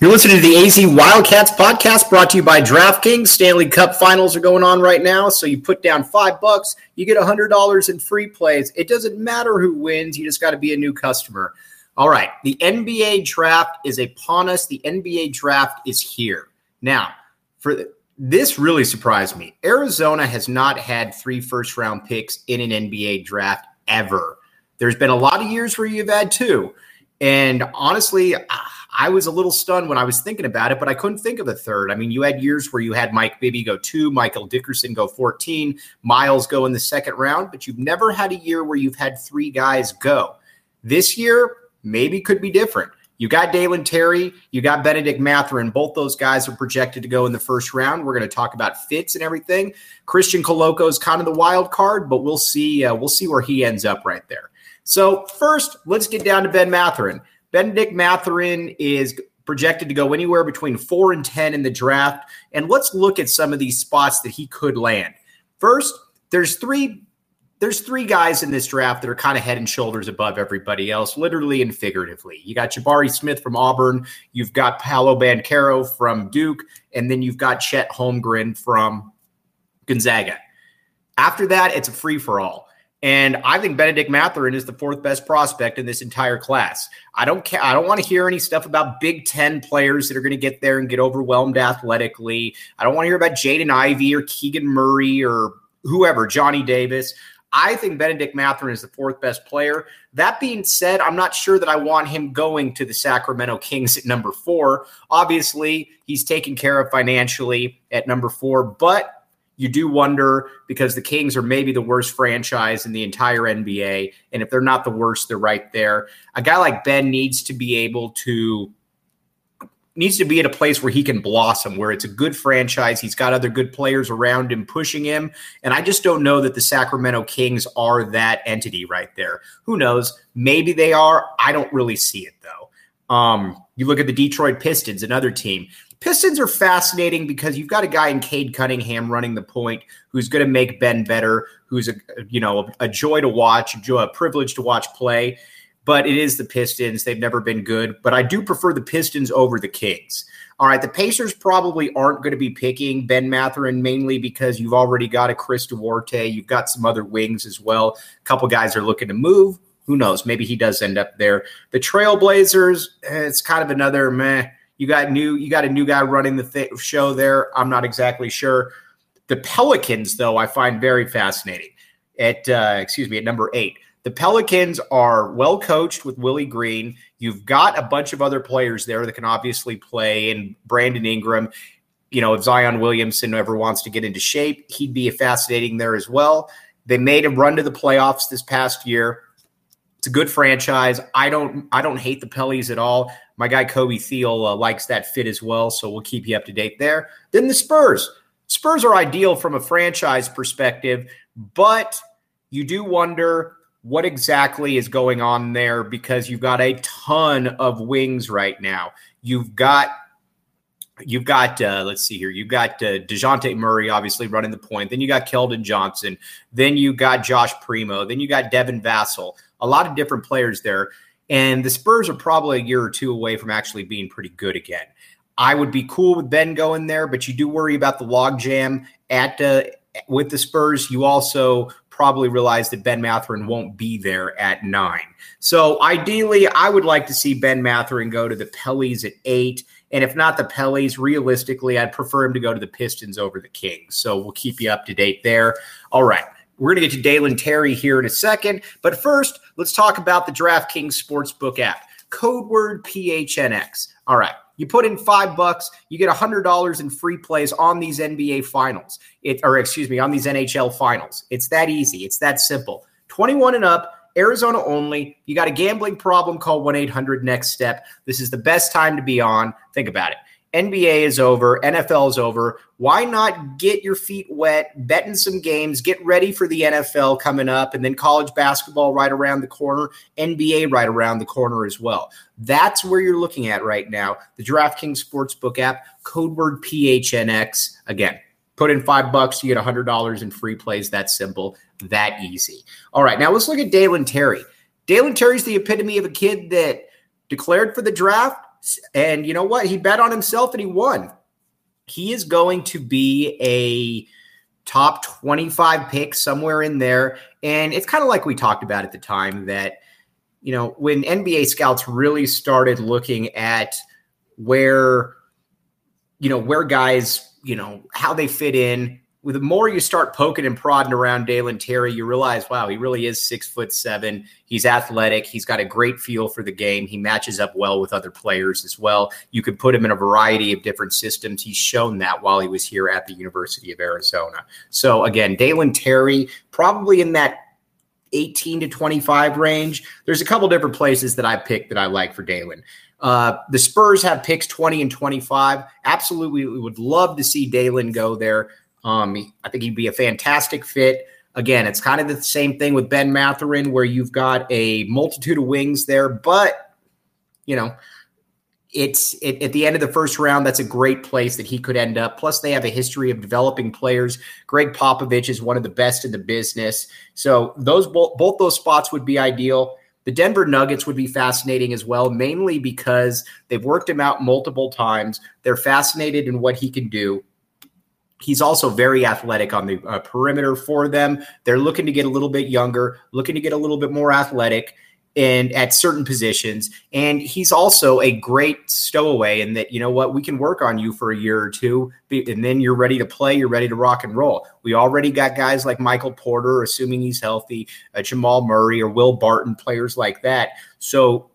You're listening to the AZ Wildcats podcast brought to you by DraftKings. Stanley Cup finals are going on right now. So you put down five bucks, you get $100 in free plays. It doesn't matter who wins, you just got to be a new customer. All right. The NBA draft is upon us. The NBA draft is here. Now, for this really surprised me. Arizona has not had three first round picks in an NBA draft ever. There's been a lot of years where you've had two. And honestly, I was a little stunned when I was thinking about it, but I couldn't think of a third. I mean, you had years where you had Mike Bibby go two, Michael Dickerson go 14, Miles go in the second round, but you've never had a year where you've had three guys go. This year, maybe could be different. You got Dalen Terry, you got Bennedict Mathurin. Both those guys are projected to go in the first round. We're going to talk about fits and everything. Christian Koloko is kind of the wild card, but we'll see. Uh, we'll see where he ends up right there. So first, let's get down to Ben Mathurin. Bennedict Mathurin is projected to go anywhere between four and 10 in the draft. And let's look at some of these spots that he could land. First, there's three. There's three guys in this draft that are kind of head and shoulders above everybody else, literally and figuratively. You got Jabari Smith from Auburn, you've got Paolo Banchero from Duke, and then you've got Chet Holmgren from Gonzaga. After that, it's a free for all. And I think Bennedict Mathurin is the fourth best prospect in this entire class. I don't care. I don't want to hear any stuff about Big Ten players that are going to get there and get overwhelmed athletically. I don't want to hear about Jaden Ivey or Keegan Murray or whoever, Johnny Davis. I think Bennedict Mathurin is the fourth best player. That being said, I'm not sure that I want him going to the Sacramento Kings at number four. Obviously, he's taken care of financially at number four, but you do wonder because the Kings are maybe the worst franchise in the entire NBA. And if they're not the worst, they're right there. A guy like Ben needs to be able to needs to be at a place where he can blossom, where it's a good franchise. He's got other good players around him pushing him. And I just don't know that the Sacramento Kings are that entity right there. Who knows? Maybe they are. I don't really see it though. Um, you look at the Detroit Pistons, another team. Pistons are fascinating because you've got a guy in Cade Cunningham running the point who's going to make Ben better, who's a you know a, joy to watch, a privilege to watch play. But it is the Pistons; they've never been good. But I do prefer the Pistons over the Kings. All right, the Pacers probably aren't going to be picking Ben Mathurin mainly because you've already got a Chris Duarte, you've got some other wings as well. A couple guys are looking to move. Who knows? Maybe he does end up there. The Trailblazers, eh, it's kind of another meh you got new, you got a new guy running the th- show there. I'm not exactly sure. The Pelicans, though, I find very fascinating. At uh, excuse me, at number eight, the Pelicans are well coached with Willie Green. You've got a bunch of other players there that can obviously play, and Brandon Ingram. You know, if Zion Williamson ever wants to get into shape, he'd be fascinating there as well. They made a run to the playoffs this past year. It's a good franchise. I don't I don't hate the Pellies at all. My guy Kobe Thiel uh, likes that fit as well, so we'll keep you up to date there. Then the Spurs. Spurs are ideal from a franchise perspective, but you do wonder what exactly is going on there because you've got a ton of wings right now. You've got You've got, uh, let's see here. You've got uh, DeJounte Murray, obviously running the point. Then you got Keldon Johnson. Then you got Josh Primo. Then you got Devin Vassell a lot of different players there. And the Spurs are probably a year or two away from actually being pretty good again. I would be cool with Ben going there, but you do worry about the logjam at uh, with the Spurs. You also probably realize that Ben Mathurin won't be there at nine. So ideally, I would like to see Ben Mathurin go to the Pellies at eight. And if not the Pellies, realistically, I'd prefer him to go to the Pistons over the Kings. So we'll keep you up to date there. All right. We're going to get to Dalen Terry here in a second. But first, let's talk about the DraftKings Sportsbook app. Code word PHNX. All right. You put in five bucks, you get $100 in free plays on these NBA finals. It, or excuse me, on these NHL finals. It's that easy. It's that simple. 21 and up. Arizona only. You got a gambling problem, call 1 800 Next Step. This is the best time to be on. Think about it. NBA is over, NFL is over. Why not get your feet wet, bet in some games, get ready for the NFL coming up, and then college basketball right around the corner, NBA right around the corner as well. That's where you're looking at right now. The DraftKings Sportsbook app, code word PHNX. Again, put in five bucks, you get $100 in free plays. That simple, that easy. All right, now let's look at Dalen Terry. Dalen Terry's the epitome of a kid that declared for the draft and you know what? He bet on himself and he won. He is going to be a top 25 pick somewhere in there. And it's kind of like we talked about at the time that, you know, when NBA scouts really started looking at where, you know, where guys, you know, how they fit in, the more you start poking and prodding around Dalen Terry, you realize, wow, he really is six foot seven. He's athletic. He's got a great feel for the game. He matches up well with other players as well. You could put him in a variety of different systems. He's shown that while he was here at the University of Arizona. So again, Dalen Terry, probably in that 18 to 25 range. There's a couple different places that I picked that I like for Dalen. Uh, the Spurs have picks 20 and 25. Absolutely, we would love to see Dalen go there. Um, I think he'd be a fantastic fit. Again, it's kind of the same thing with Ben Mathurin, where you've got a multitude of wings there, but you know, it's it, at the end of the first round. That's a great place that he could end up. Plus, they have a history of developing players. Gregg Popovich is one of the best in the business, so those both, both those spots would be ideal. The Denver Nuggets would be fascinating as well, mainly because they've worked him out multiple times. They're fascinated in what he can do. He's also very athletic on the uh, perimeter for them. They're looking to get a little bit younger, looking to get a little bit more athletic and at certain positions. And he's also a great stowaway in that, you know what, we can work on you for a year or two, and then you're ready to play, you're ready to rock and roll. We already got guys like Michael Porter, assuming he's healthy, uh, Jamal Murray or Will Barton, players like that. So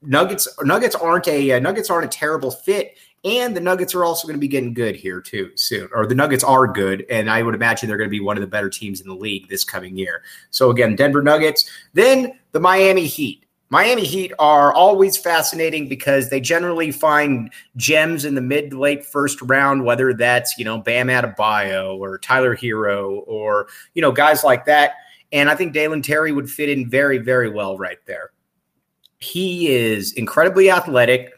Nuggets Nuggets aren't a uh, Nuggets aren't a terrible fit and the Nuggets are also going to be getting good here too soon, or the Nuggets are good, and I would imagine they're going to be one of the better teams in the league this coming year. So again, Denver Nuggets, then the Miami Heat. Miami Heat are always fascinating because they generally find gems in the mid late first round, whether that's you know Bam Adebayo or Tyler Herro or you know guys like that. And I think Dalen Terry would fit in very, very well right there. He is incredibly athletic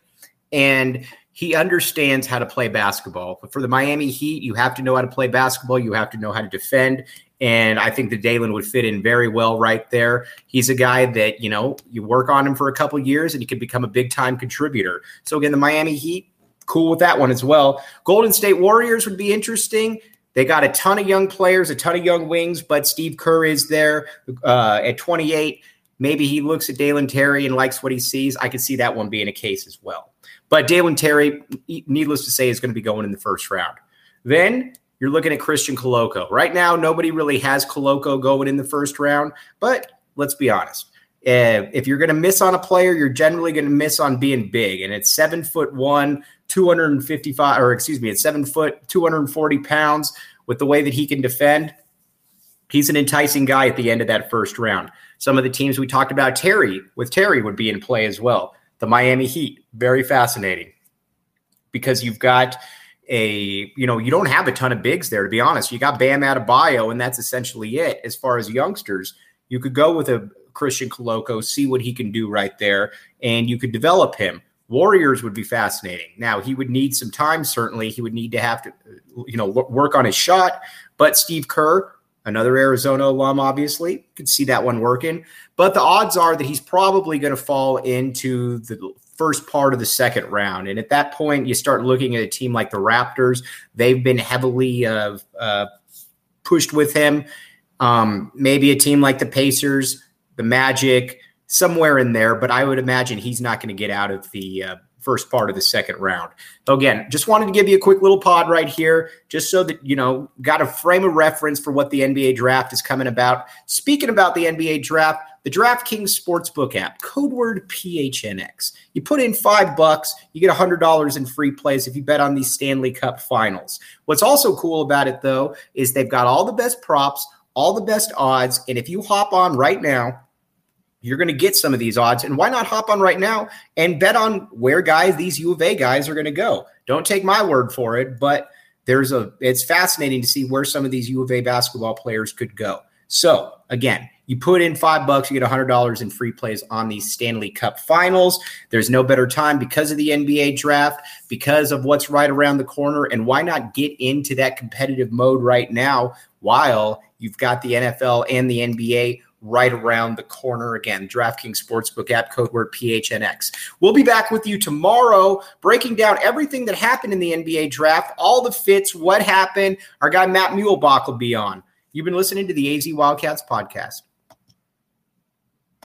and he understands how to play basketball. But for the Miami Heat, you have to know how to play basketball. You have to know how to defend. And I think that Dalen would fit in very well right there. He's a guy that, you know, you work on him for a couple years and he could become a big time contributor. So again, the Miami Heat, cool with that one as well. Golden State Warriors would be interesting. They got a ton of young players, a ton of young wings, but Steve Kerr is there uh, at 28. Maybe he looks at Dalen Terry and likes what he sees. I could see that one being a case as well. But Dalen Terry, needless to say, is going to be going in the first round. Then you're looking at Christian Koloko. Right now, nobody really has Koloko going in the first round, but let's be honest. Uh, if you're going to miss on a player, you're generally going to miss on being big. And it's seven foot one, 255, or excuse me, it's seven foot, 240 pounds with the way that he can defend. He's an enticing guy at the end of that first round. Some of the teams we talked about, Terry, with Terry would be in play as well the Miami Heat. Very fascinating because you've got a, you know, you don't have a ton of bigs there, to be honest. You got Bam Adebayo, and that's essentially it. As far as youngsters, you could go with a Christian Koloko, see what he can do right there, and you could develop him. Warriors would be fascinating. Now, he would need some time, certainly. He would need to have to, you know, work on his shot. But Steve Kerr, another Arizona alum, obviously. Could see that one working. But the odds are that he's probably going to fall into the first part of the second round. And at that point, you start looking at a team like the Raptors. They've been heavily uh, uh, pushed with him. Um, maybe a team like the Pacers, the Magic, somewhere in there. But I would imagine he's not going to get out of the uh, first part of the second round. So again, just wanted to give you a quick little pod right here, just so that you know, got a frame of reference for what the NBA draft is coming about. Speaking about the NBA draft, the DraftKings Sportsbook app, code word PHNX. You put in five bucks, you get $100 in free plays if you bet on these Stanley Cup finals. What's also cool about it, though, is they've got all the best props, all the best odds. And if you hop on right now, you're going to get some of these odds. And why not hop on right now and bet on where guys, these U of A guys, are going to go? Don't take my word for it, but there's a, it's fascinating to see where some of these U of A basketball players could go. So again, you put in five bucks, you get $100 in free plays on these Stanley Cup finals. There's no better time because of the NBA draft, because of what's right around the corner. And why not get into that competitive mode right now while you've got the NFL and the NBA right around the corner. Again, DraftKings Sportsbook app, code word PHNX. We'll be back with you tomorrow, breaking down everything that happened in the NBA draft, all the fits, what happened. Our guy Matt Muehlbach will be on. You've been listening to the AZ Wildcats podcast.